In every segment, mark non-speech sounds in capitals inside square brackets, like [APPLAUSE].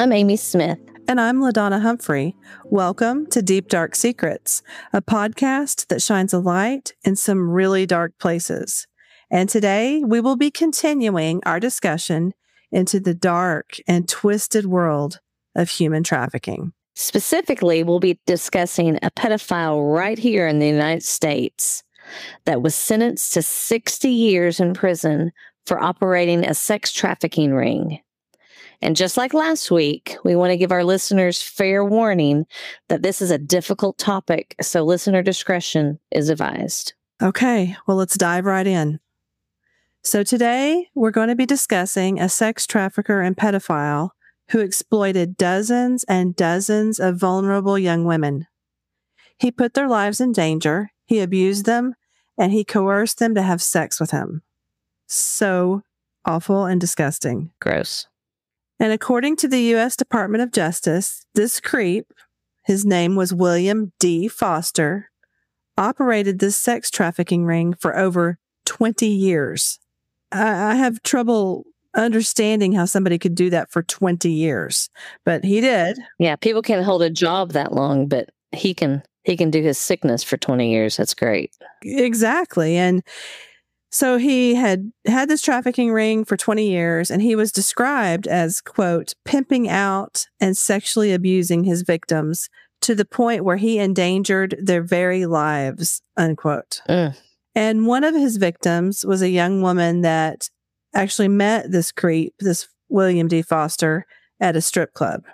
I'm Amy Smith. And I'm LaDonna Humphrey. Welcome to Deep Dark Secrets, a podcast that shines a light in some really dark places. And today we will be continuing our discussion into the dark and twisted world of human trafficking. Specifically, we'll be discussing a pedophile right here in the United States that was sentenced to 60 years in prison for operating a sex trafficking ring. And just like last week, we want to give our listeners fair warning that this is a difficult topic, so listener discretion is advised. Okay, well, let's dive right in. So, today we're going to be discussing a sex trafficker and pedophile who exploited dozens and dozens of vulnerable young women. He put their lives in danger, he abused them, and he coerced them to have sex with him. So awful and disgusting. Gross. And according to the U.S. Department of Justice, this creep, his name was William D. Foster, operated this sex trafficking ring for over 20 years. I, I have trouble understanding how somebody could do that for 20 years, but he did. Yeah, people can't hold a job that long, but he can he can do his sickness for 20 years. That's great. Exactly. And so he had had this trafficking ring for 20 years and he was described as, quote, pimping out and sexually abusing his victims to the point where he endangered their very lives, unquote. Mm. And one of his victims was a young woman that actually met this creep, this William D. Foster, at a strip club.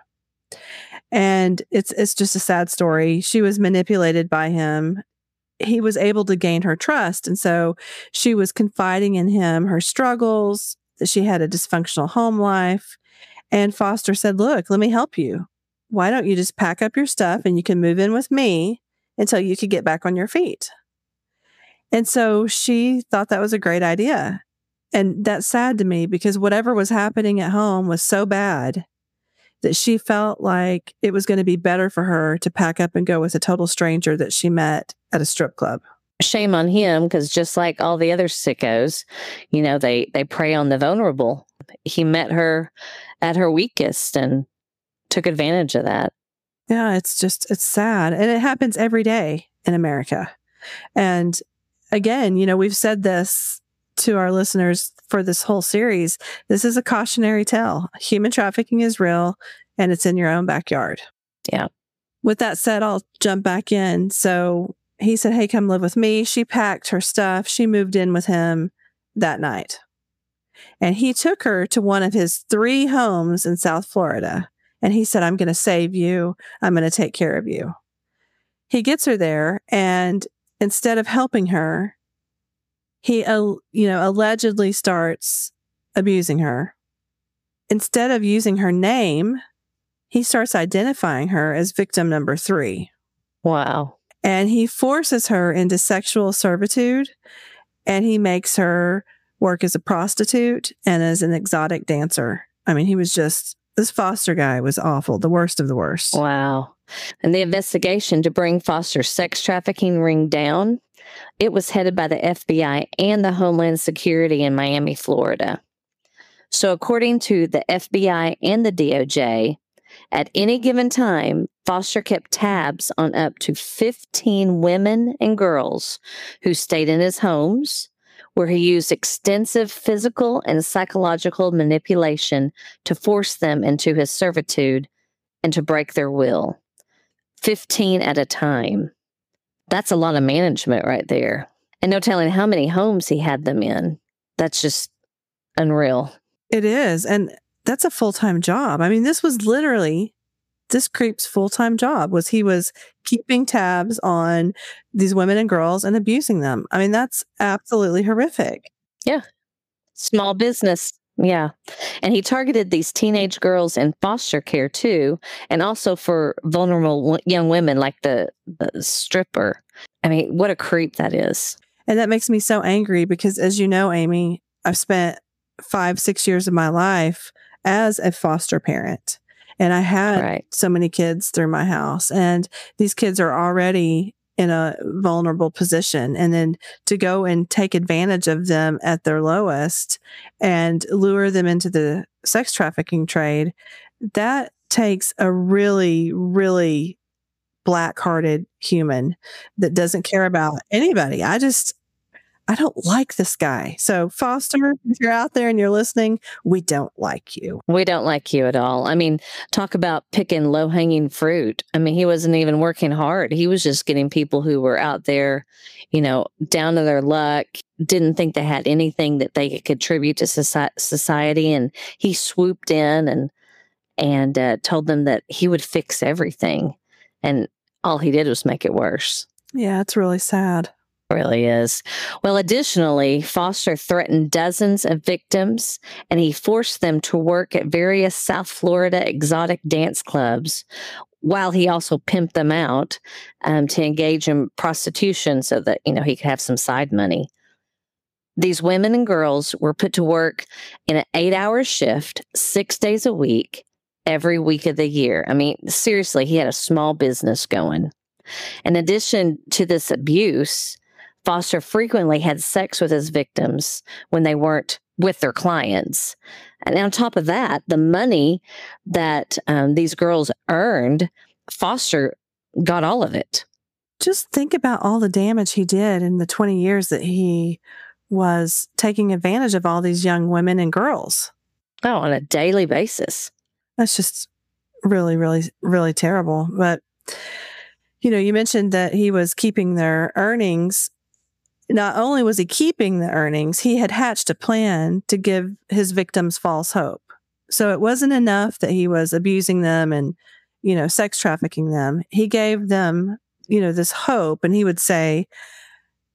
And it's it's just a sad story. She was manipulated by him he was able to gain her trust. And so she was confiding in him her struggles, that she had a dysfunctional home life. And Foster said, Look, let me help you. Why don't you just pack up your stuff and you can move in with me until you could get back on your feet? And so she thought that was a great idea. And that's sad to me because whatever was happening at home was so bad that she felt like it was going to be better for her to pack up and go with a total stranger that she met at a strip club. Shame on him because just like all the other sickos, you know, they they prey on the vulnerable. He met her at her weakest and took advantage of that. Yeah, it's just it's sad and it happens every day in America. And again, you know, we've said this to our listeners for this whole series. This is a cautionary tale. Human trafficking is real and it's in your own backyard. Yeah. With that said, I'll jump back in. So he said, Hey, come live with me. She packed her stuff. She moved in with him that night. And he took her to one of his three homes in South Florida. And he said, I'm going to save you. I'm going to take care of you. He gets her there. And instead of helping her, he, uh, you know, allegedly starts abusing her. Instead of using her name, he starts identifying her as victim number three. Wow. And he forces her into sexual servitude and he makes her work as a prostitute and as an exotic dancer. I mean, he was just, this foster guy was awful, the worst of the worst. Wow. And the investigation to bring Foster's sex trafficking ring down it was headed by the FBI and the Homeland Security in Miami, Florida. So, according to the FBI and the DOJ, at any given time, Foster kept tabs on up to 15 women and girls who stayed in his homes, where he used extensive physical and psychological manipulation to force them into his servitude and to break their will. 15 at a time. That's a lot of management right there. And no telling how many homes he had them in. That's just unreal. It is. And that's a full time job. I mean, this was literally this creep's full time job was he was keeping tabs on these women and girls and abusing them. I mean, that's absolutely horrific. Yeah. Small business. Yeah. And he targeted these teenage girls in foster care too, and also for vulnerable young women like the, the stripper. I mean, what a creep that is. And that makes me so angry because, as you know, Amy, I've spent five, six years of my life as a foster parent. And I had right. so many kids through my house. And these kids are already in a vulnerable position and then to go and take advantage of them at their lowest and lure them into the sex trafficking trade that takes a really really black-hearted human that doesn't care about anybody. I just I don't like this guy. So, Foster, if you're out there and you're listening, we don't like you. We don't like you at all. I mean, talk about picking low hanging fruit. I mean, he wasn't even working hard. He was just getting people who were out there, you know, down to their luck, didn't think they had anything that they could contribute to society. And he swooped in and, and uh, told them that he would fix everything. And all he did was make it worse. Yeah, it's really sad really is. Well, additionally, Foster threatened dozens of victims and he forced them to work at various South Florida exotic dance clubs while he also pimped them out um, to engage in prostitution so that, you know, he could have some side money. These women and girls were put to work in an eight hour shift, six days a week, every week of the year. I mean, seriously, he had a small business going. In addition to this abuse, Foster frequently had sex with his victims when they weren't with their clients. And on top of that, the money that um, these girls earned, Foster got all of it. Just think about all the damage he did in the 20 years that he was taking advantage of all these young women and girls. Oh, on a daily basis. That's just really, really, really terrible. But, you know, you mentioned that he was keeping their earnings not only was he keeping the earnings, he had hatched a plan to give his victims false hope. So it wasn't enough that he was abusing them and, you know, sex trafficking them. He gave them, you know, this hope and he would say,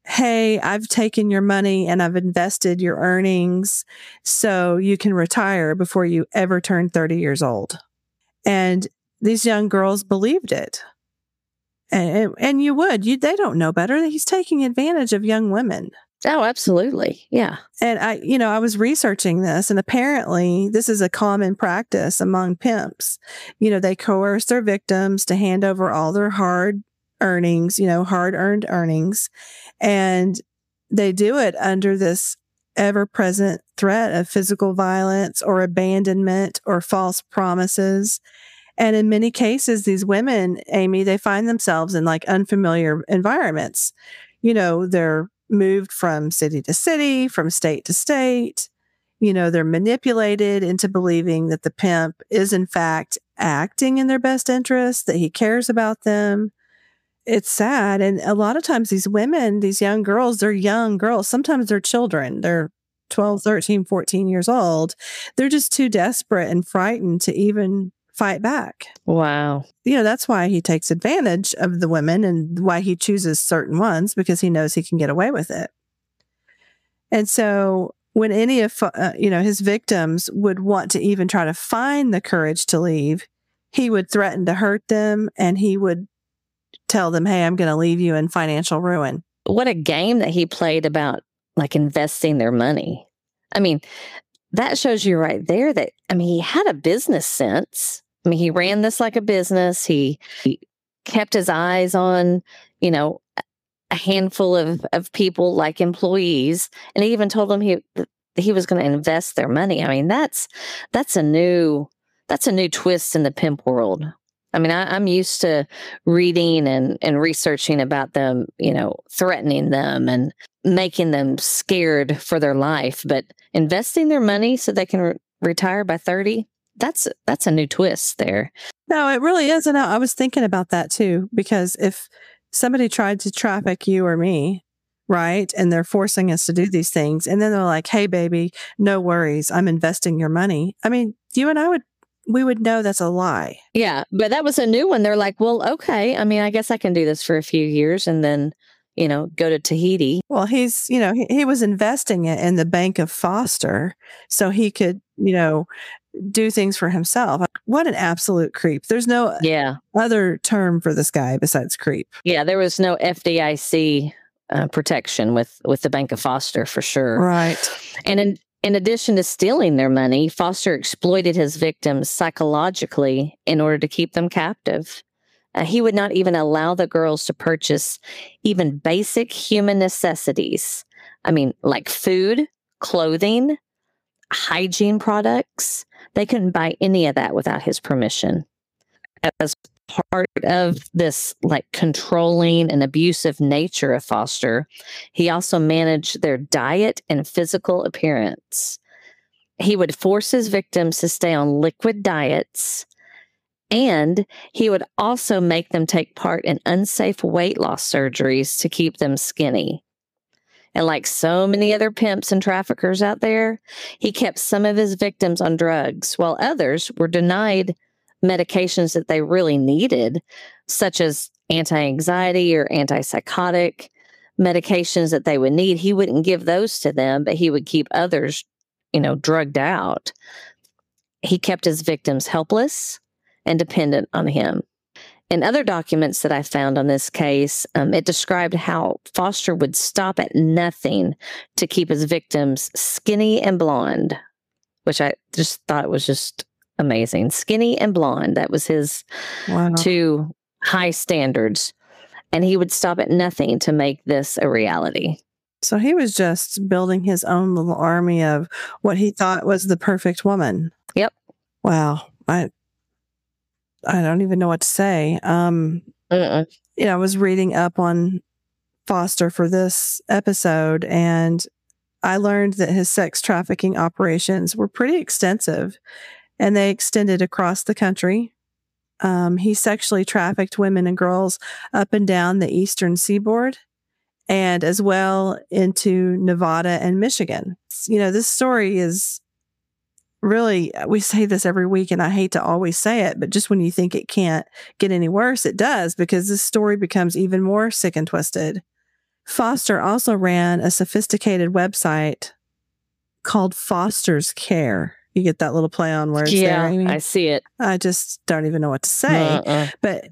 Hey, I've taken your money and I've invested your earnings so you can retire before you ever turn 30 years old. And these young girls believed it and, and you would. You they don't know better. He's taking advantage of young women. Oh absolutely. Yeah. And i you know i was researching this and apparently this is a common practice among pimps. You know they coerce their victims to hand over all their hard earnings you know hard earned earnings and they do it under this ever present threat of physical violence or abandonment or false promises and in many cases, these women, Amy, they find themselves in like unfamiliar environments. You know, they're moved from city to city, from state to state. You know, they're manipulated into believing that the pimp is, in fact, acting in their best interest, that he cares about them. It's sad. And a lot of times, these women, these young girls, they're young girls. Sometimes they're children. They're 12, 13, 14 years old. They're just too desperate and frightened to even fight back. Wow. You know, that's why he takes advantage of the women and why he chooses certain ones because he knows he can get away with it. And so when any of uh, you know his victims would want to even try to find the courage to leave, he would threaten to hurt them and he would tell them, "Hey, I'm going to leave you in financial ruin." What a game that he played about like investing their money. I mean, that shows you right there that, I mean, he had a business sense. I mean, he ran this like a business. He, he kept his eyes on, you know, a handful of, of people like employees. And he even told them he, he was going to invest their money. I mean, that's, that's a new, that's a new twist in the pimp world. I mean, I, am used to reading and, and researching about them, you know, threatening them and making them scared for their life, but investing their money so they can re- retire by 30, that's that's a new twist there. No, it really is. And I was thinking about that too, because if somebody tried to traffic you or me, right, and they're forcing us to do these things, and then they're like, hey, baby, no worries, I'm investing your money. I mean, you and I would we would know that's a lie. Yeah, but that was a new one. They're like, well, okay. I mean, I guess I can do this for a few years and then you know, go to Tahiti. Well, he's, you know, he, he was investing it in the Bank of Foster so he could, you know, do things for himself. What an absolute creep. There's no yeah other term for this guy besides creep. Yeah, there was no FDIC uh, protection with with the Bank of Foster for sure. Right. And in in addition to stealing their money, Foster exploited his victims psychologically in order to keep them captive. Uh, he would not even allow the girls to purchase even basic human necessities. I mean, like food, clothing, hygiene products. They couldn't buy any of that without his permission. As part of this like controlling and abusive nature of Foster, he also managed their diet and physical appearance. He would force his victims to stay on liquid diets, and he would also make them take part in unsafe weight loss surgeries to keep them skinny. And like so many other pimps and traffickers out there, he kept some of his victims on drugs while others were denied medications that they really needed, such as anti anxiety or antipsychotic medications that they would need. He wouldn't give those to them, but he would keep others, you know, drugged out. He kept his victims helpless and dependent on him. In other documents that I found on this case, um, it described how Foster would stop at nothing to keep his victims skinny and blonde, which I just thought was just amazing. Skinny and blonde. That was his wow. two high standards. And he would stop at nothing to make this a reality. So he was just building his own little army of what he thought was the perfect woman. Yep. Wow. I I don't even know what to say. Um, uh-uh. you know, I was reading up on Foster for this episode, and I learned that his sex trafficking operations were pretty extensive, and they extended across the country. Um, he sexually trafficked women and girls up and down the eastern seaboard and as well into Nevada and Michigan. You know, this story is really, uh, we say this every week, and I hate to always say it, but just when you think it can't get any worse, it does because this story becomes even more sick and twisted. Foster also ran a sophisticated website called Foster's Care. You get that little play on words yeah, there. I see it. I just don't even know what to say. Uh-uh. But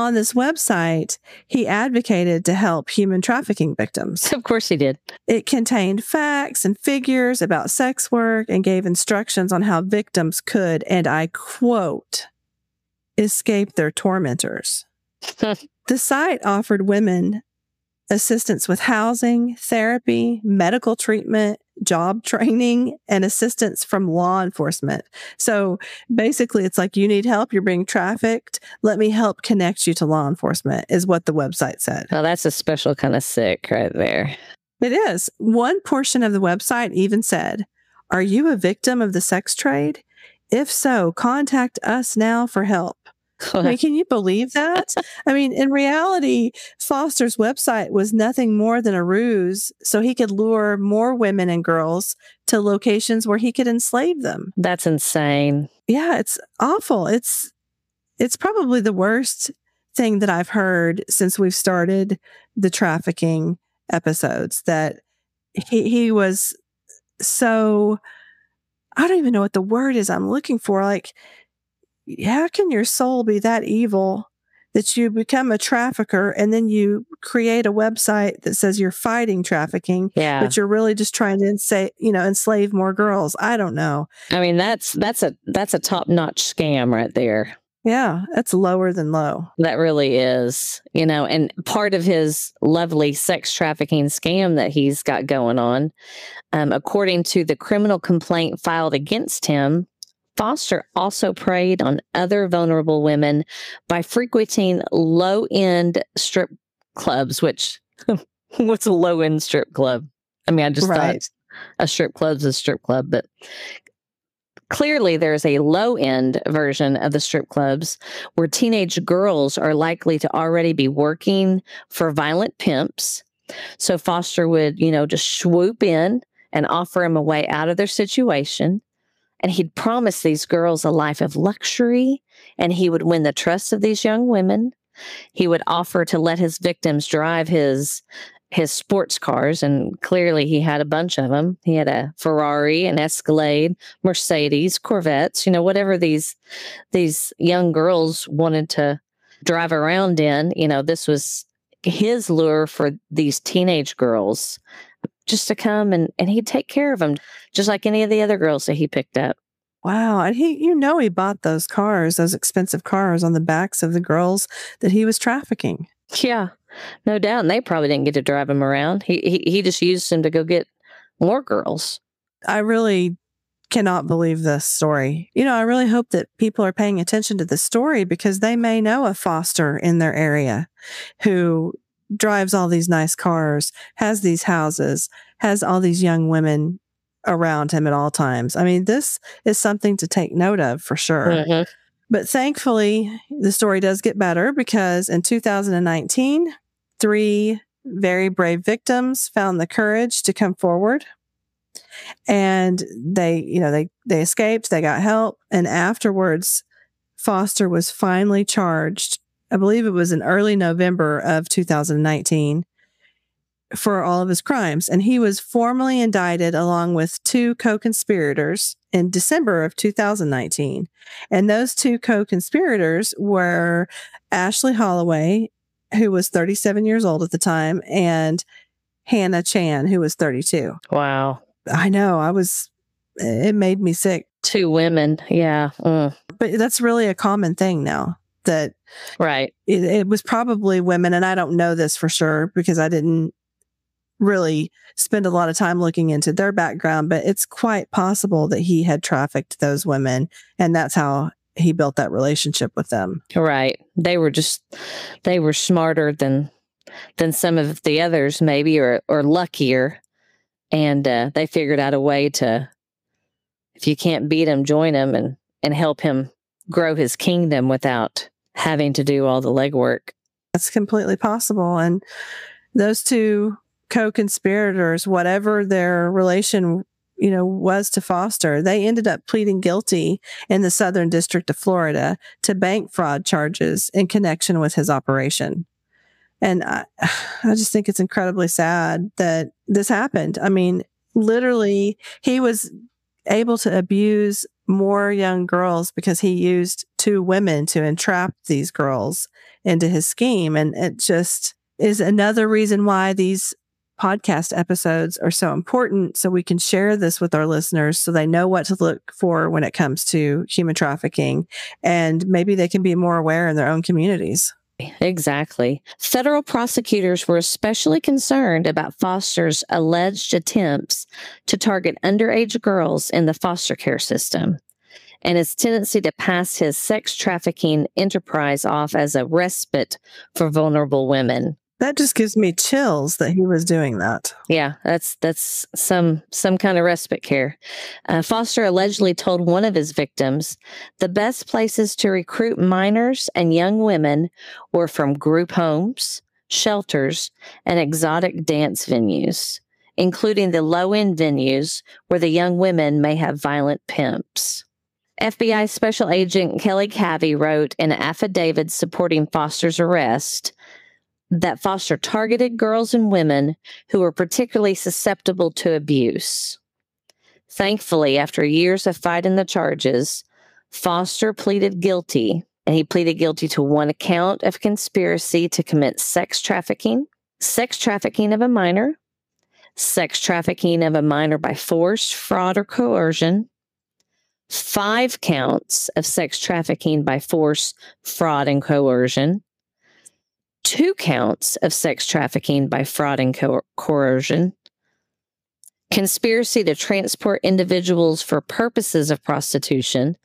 on this website, he advocated to help human trafficking victims. Of course, he did. It contained facts and figures about sex work and gave instructions on how victims could, and I quote, escape their tormentors. [LAUGHS] the site offered women assistance with housing, therapy, medical treatment, job training, and assistance from law enforcement. So basically, it's like you need help, you're being trafficked. Let me help connect you to law enforcement, is what the website said. Well, that's a special kind of sick right there. It is. One portion of the website even said, Are you a victim of the sex trade? If so, contact us now for help. I mean, can you believe that? I mean, in reality, Foster's website was nothing more than a ruse so he could lure more women and girls to locations where he could enslave them. That's insane. Yeah, it's awful. It's it's probably the worst thing that I've heard since we've started the trafficking episodes that he he was so I don't even know what the word is I'm looking for like how can your soul be that evil that you become a trafficker and then you create a website that says you're fighting trafficking, yeah. but you're really just trying to enslave, you know, enslave more girls. I don't know. I mean, that's that's a that's a top notch scam right there. Yeah, that's lower than low. That really is, you know, and part of his lovely sex trafficking scam that he's got going on, um, according to the criminal complaint filed against him Foster also preyed on other vulnerable women by frequenting low end strip clubs, which [LAUGHS] what's a low end strip club? I mean, I just right. thought a strip club's a strip club, but clearly there's a low end version of the strip clubs where teenage girls are likely to already be working for violent pimps. So Foster would, you know, just swoop in and offer them a way out of their situation. And he'd promise these girls a life of luxury, and he would win the trust of these young women. He would offer to let his victims drive his his sports cars, and clearly he had a bunch of them. He had a Ferrari, an Escalade, Mercedes, Corvettes, you know, whatever these these young girls wanted to drive around in. You know, this was his lure for these teenage girls just to come and, and he'd take care of them, just like any of the other girls that he picked up. Wow. And he, you know, he bought those cars, those expensive cars on the backs of the girls that he was trafficking. Yeah, no doubt. And they probably didn't get to drive him around. He, he, he just used them to go get more girls. I really cannot believe this story. You know, I really hope that people are paying attention to this story because they may know a foster in their area who drives all these nice cars, has these houses, has all these young women around him at all times. I mean, this is something to take note of for sure. Mm-hmm. But thankfully, the story does get better because in 2019, three very brave victims found the courage to come forward and they you know they they escaped they got help and afterwards foster was finally charged i believe it was in early november of 2019 for all of his crimes and he was formally indicted along with two co-conspirators in december of 2019 and those two co-conspirators were ashley holloway who was 37 years old at the time and hannah chan who was 32 wow I know. I was, it made me sick. Two women. Yeah. Mm. But that's really a common thing now that. Right. It, it was probably women. And I don't know this for sure because I didn't really spend a lot of time looking into their background, but it's quite possible that he had trafficked those women. And that's how he built that relationship with them. Right. They were just, they were smarter than, than some of the others maybe, or, or luckier and uh, they figured out a way to if you can't beat him join him and and help him grow his kingdom without having to do all the legwork. That's completely possible. And those two co-conspirators whatever their relation you know was to foster they ended up pleading guilty in the southern district of florida to bank fraud charges in connection with his operation. And I, [SIGHS] I just think it's incredibly sad that this happened. I mean, literally, he was able to abuse more young girls because he used two women to entrap these girls into his scheme. And it just is another reason why these podcast episodes are so important. So we can share this with our listeners so they know what to look for when it comes to human trafficking and maybe they can be more aware in their own communities. Exactly. Federal prosecutors were especially concerned about Foster's alleged attempts to target underage girls in the foster care system and his tendency to pass his sex trafficking enterprise off as a respite for vulnerable women. That just gives me chills that he was doing that. Yeah, that's that's some some kind of respite care. Uh, Foster allegedly told one of his victims the best places to recruit minors and young women were from group homes, shelters, and exotic dance venues, including the low end venues where the young women may have violent pimps. FBI Special Agent Kelly Cavey wrote an affidavit supporting Foster's arrest that Foster targeted girls and women who were particularly susceptible to abuse. Thankfully, after years of fighting the charges, Foster pleaded guilty, and he pleaded guilty to one count of conspiracy to commit sex trafficking, sex trafficking of a minor, sex trafficking of a minor by force, fraud, or coercion, five counts of sex trafficking by force, fraud, and coercion, two counts of sex trafficking by fraud and co- coercion, conspiracy to transport individuals for purposes of prostitution,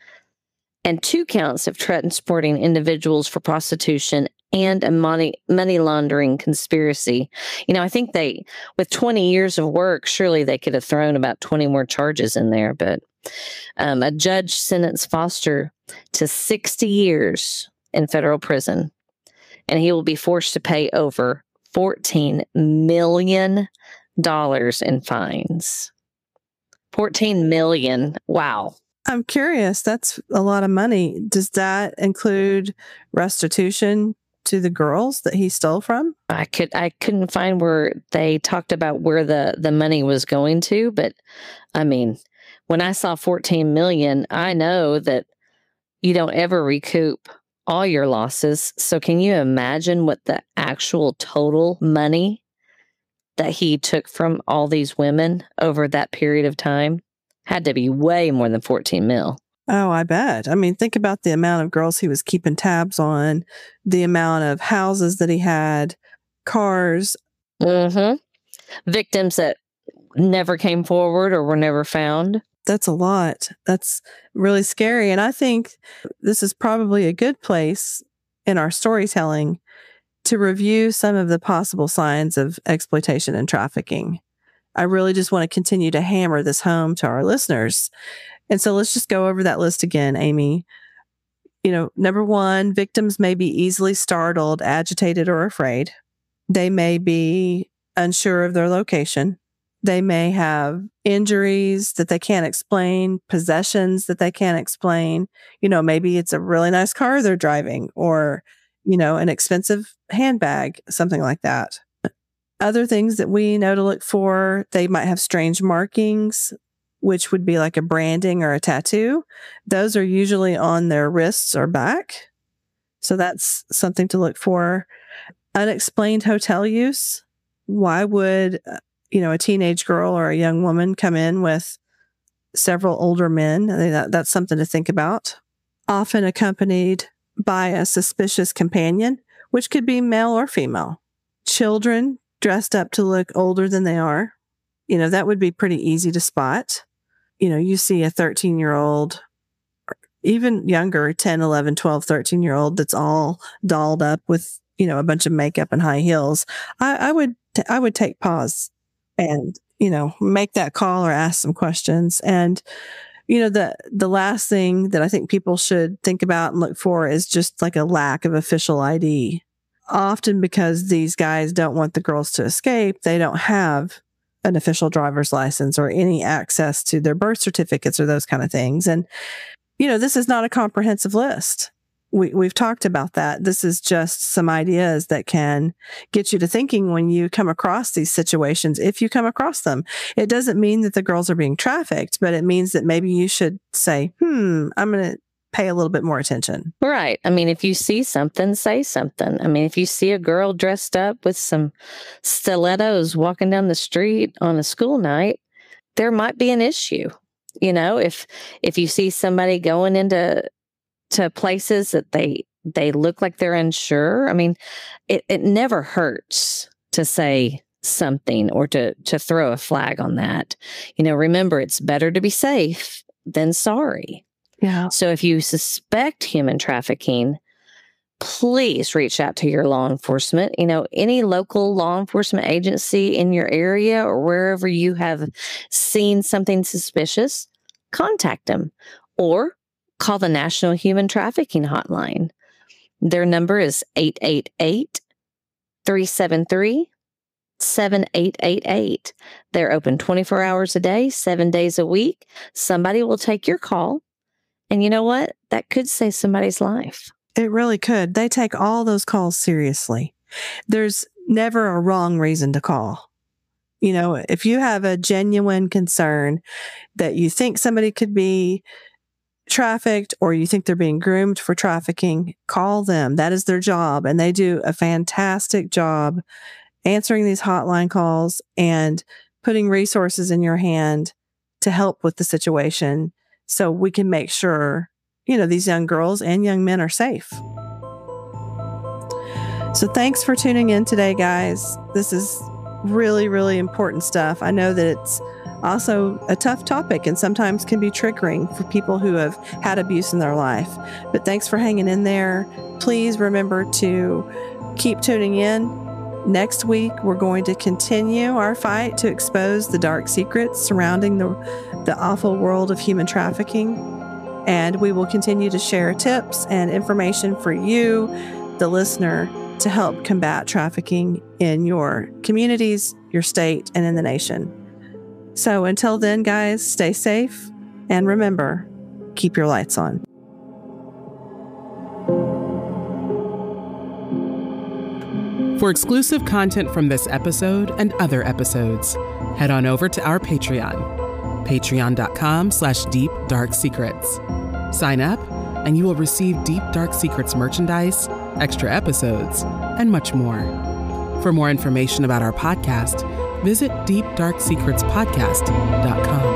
and two counts of transporting individuals for prostitution and a money money laundering conspiracy. You know, I think they with 20 years of work, surely they could have thrown about 20 more charges in there, but um, a judge sentenced Foster to 60 years in federal prison and he will be forced to pay over $14 million in fines. 14 million. Wow. I'm curious. That's a lot of money. Does that include restitution to the girls that he stole from? I could I couldn't find where they talked about where the the money was going to, but I mean, when I saw 14 million, I know that you don't ever recoup all your losses. So, can you imagine what the actual total money that he took from all these women over that period of time? Had to be way more than 14 mil. Oh, I bet. I mean, think about the amount of girls he was keeping tabs on, the amount of houses that he had, cars. Mm-hmm. Victims that never came forward or were never found. That's a lot. That's really scary. And I think this is probably a good place in our storytelling to review some of the possible signs of exploitation and trafficking. I really just want to continue to hammer this home to our listeners. And so let's just go over that list again, Amy. You know, number one, victims may be easily startled, agitated, or afraid. They may be unsure of their location. They may have injuries that they can't explain, possessions that they can't explain. You know, maybe it's a really nice car they're driving or, you know, an expensive handbag, something like that. Other things that we know to look for, they might have strange markings, which would be like a branding or a tattoo. Those are usually on their wrists or back. So that's something to look for. Unexplained hotel use. Why would uh, you know, a teenage girl or a young woman come in with several older men. I that, that's something to think about. Often accompanied by a suspicious companion, which could be male or female. Children dressed up to look older than they are. You know, that would be pretty easy to spot. You know, you see a 13 year old, even younger, 10, 11, 12, 13 year old that's all dolled up with, you know, a bunch of makeup and high heels. I, I would, t- I would take pause and you know make that call or ask some questions. And you know the the last thing that i think people should think about and look for is just like a lack of official id often because these guys don't want the girls to escape they don't have an official driver's license or any access to their birth certificates or those kind of things. And you know this is not a comprehensive list we, we've talked about that. This is just some ideas that can get you to thinking when you come across these situations, if you come across them. It doesn't mean that the girls are being trafficked, but it means that maybe you should say, hmm, I'm going to pay a little bit more attention. Right. I mean, if you see something, say something. I mean, if you see a girl dressed up with some stilettos walking down the street on a school night, there might be an issue. You know, if if you see somebody going into to places that they they look like they're unsure. I mean, it, it never hurts to say something or to to throw a flag on that. You know, remember it's better to be safe than sorry. Yeah. So if you suspect human trafficking, please reach out to your law enforcement. You know, any local law enforcement agency in your area or wherever you have seen something suspicious, contact them or call the National Human Trafficking Hotline. Their number is 888 373 7888. They're open 24 hours a day, seven days a week. Somebody will take your call. And you know what? That could save somebody's life. It really could. They take all those calls seriously. There's never a wrong reason to call. You know, if you have a genuine concern that you think somebody could be trafficked or you think they're being groomed for trafficking, call them. That is their job. And they do a fantastic job answering these hotline calls and putting resources in your hand to help with the situation so we can make sure, you know, these young girls and young men are safe. So thanks for tuning in today, guys. This is really, really important stuff. I know that it's also a tough topic and sometimes can be triggering for people who have had abuse in their life. But thanks for hanging in there. Please remember to keep tuning in. Next week, we're going to continue our fight to expose the dark secrets surrounding the, the awful world of human trafficking. And we will continue to share tips and information for you, the listener, to help combat trafficking in your communities, your state, and in the nation. So until then, guys, stay safe and remember, keep your lights on. For exclusive content from this episode and other episodes, head on over to our Patreon, patreon.com slash deep dark secrets. Sign up and you will receive Deep Dark Secrets merchandise, extra episodes, and much more. For more information about our podcast, visit deepdarksecretspodcast.com.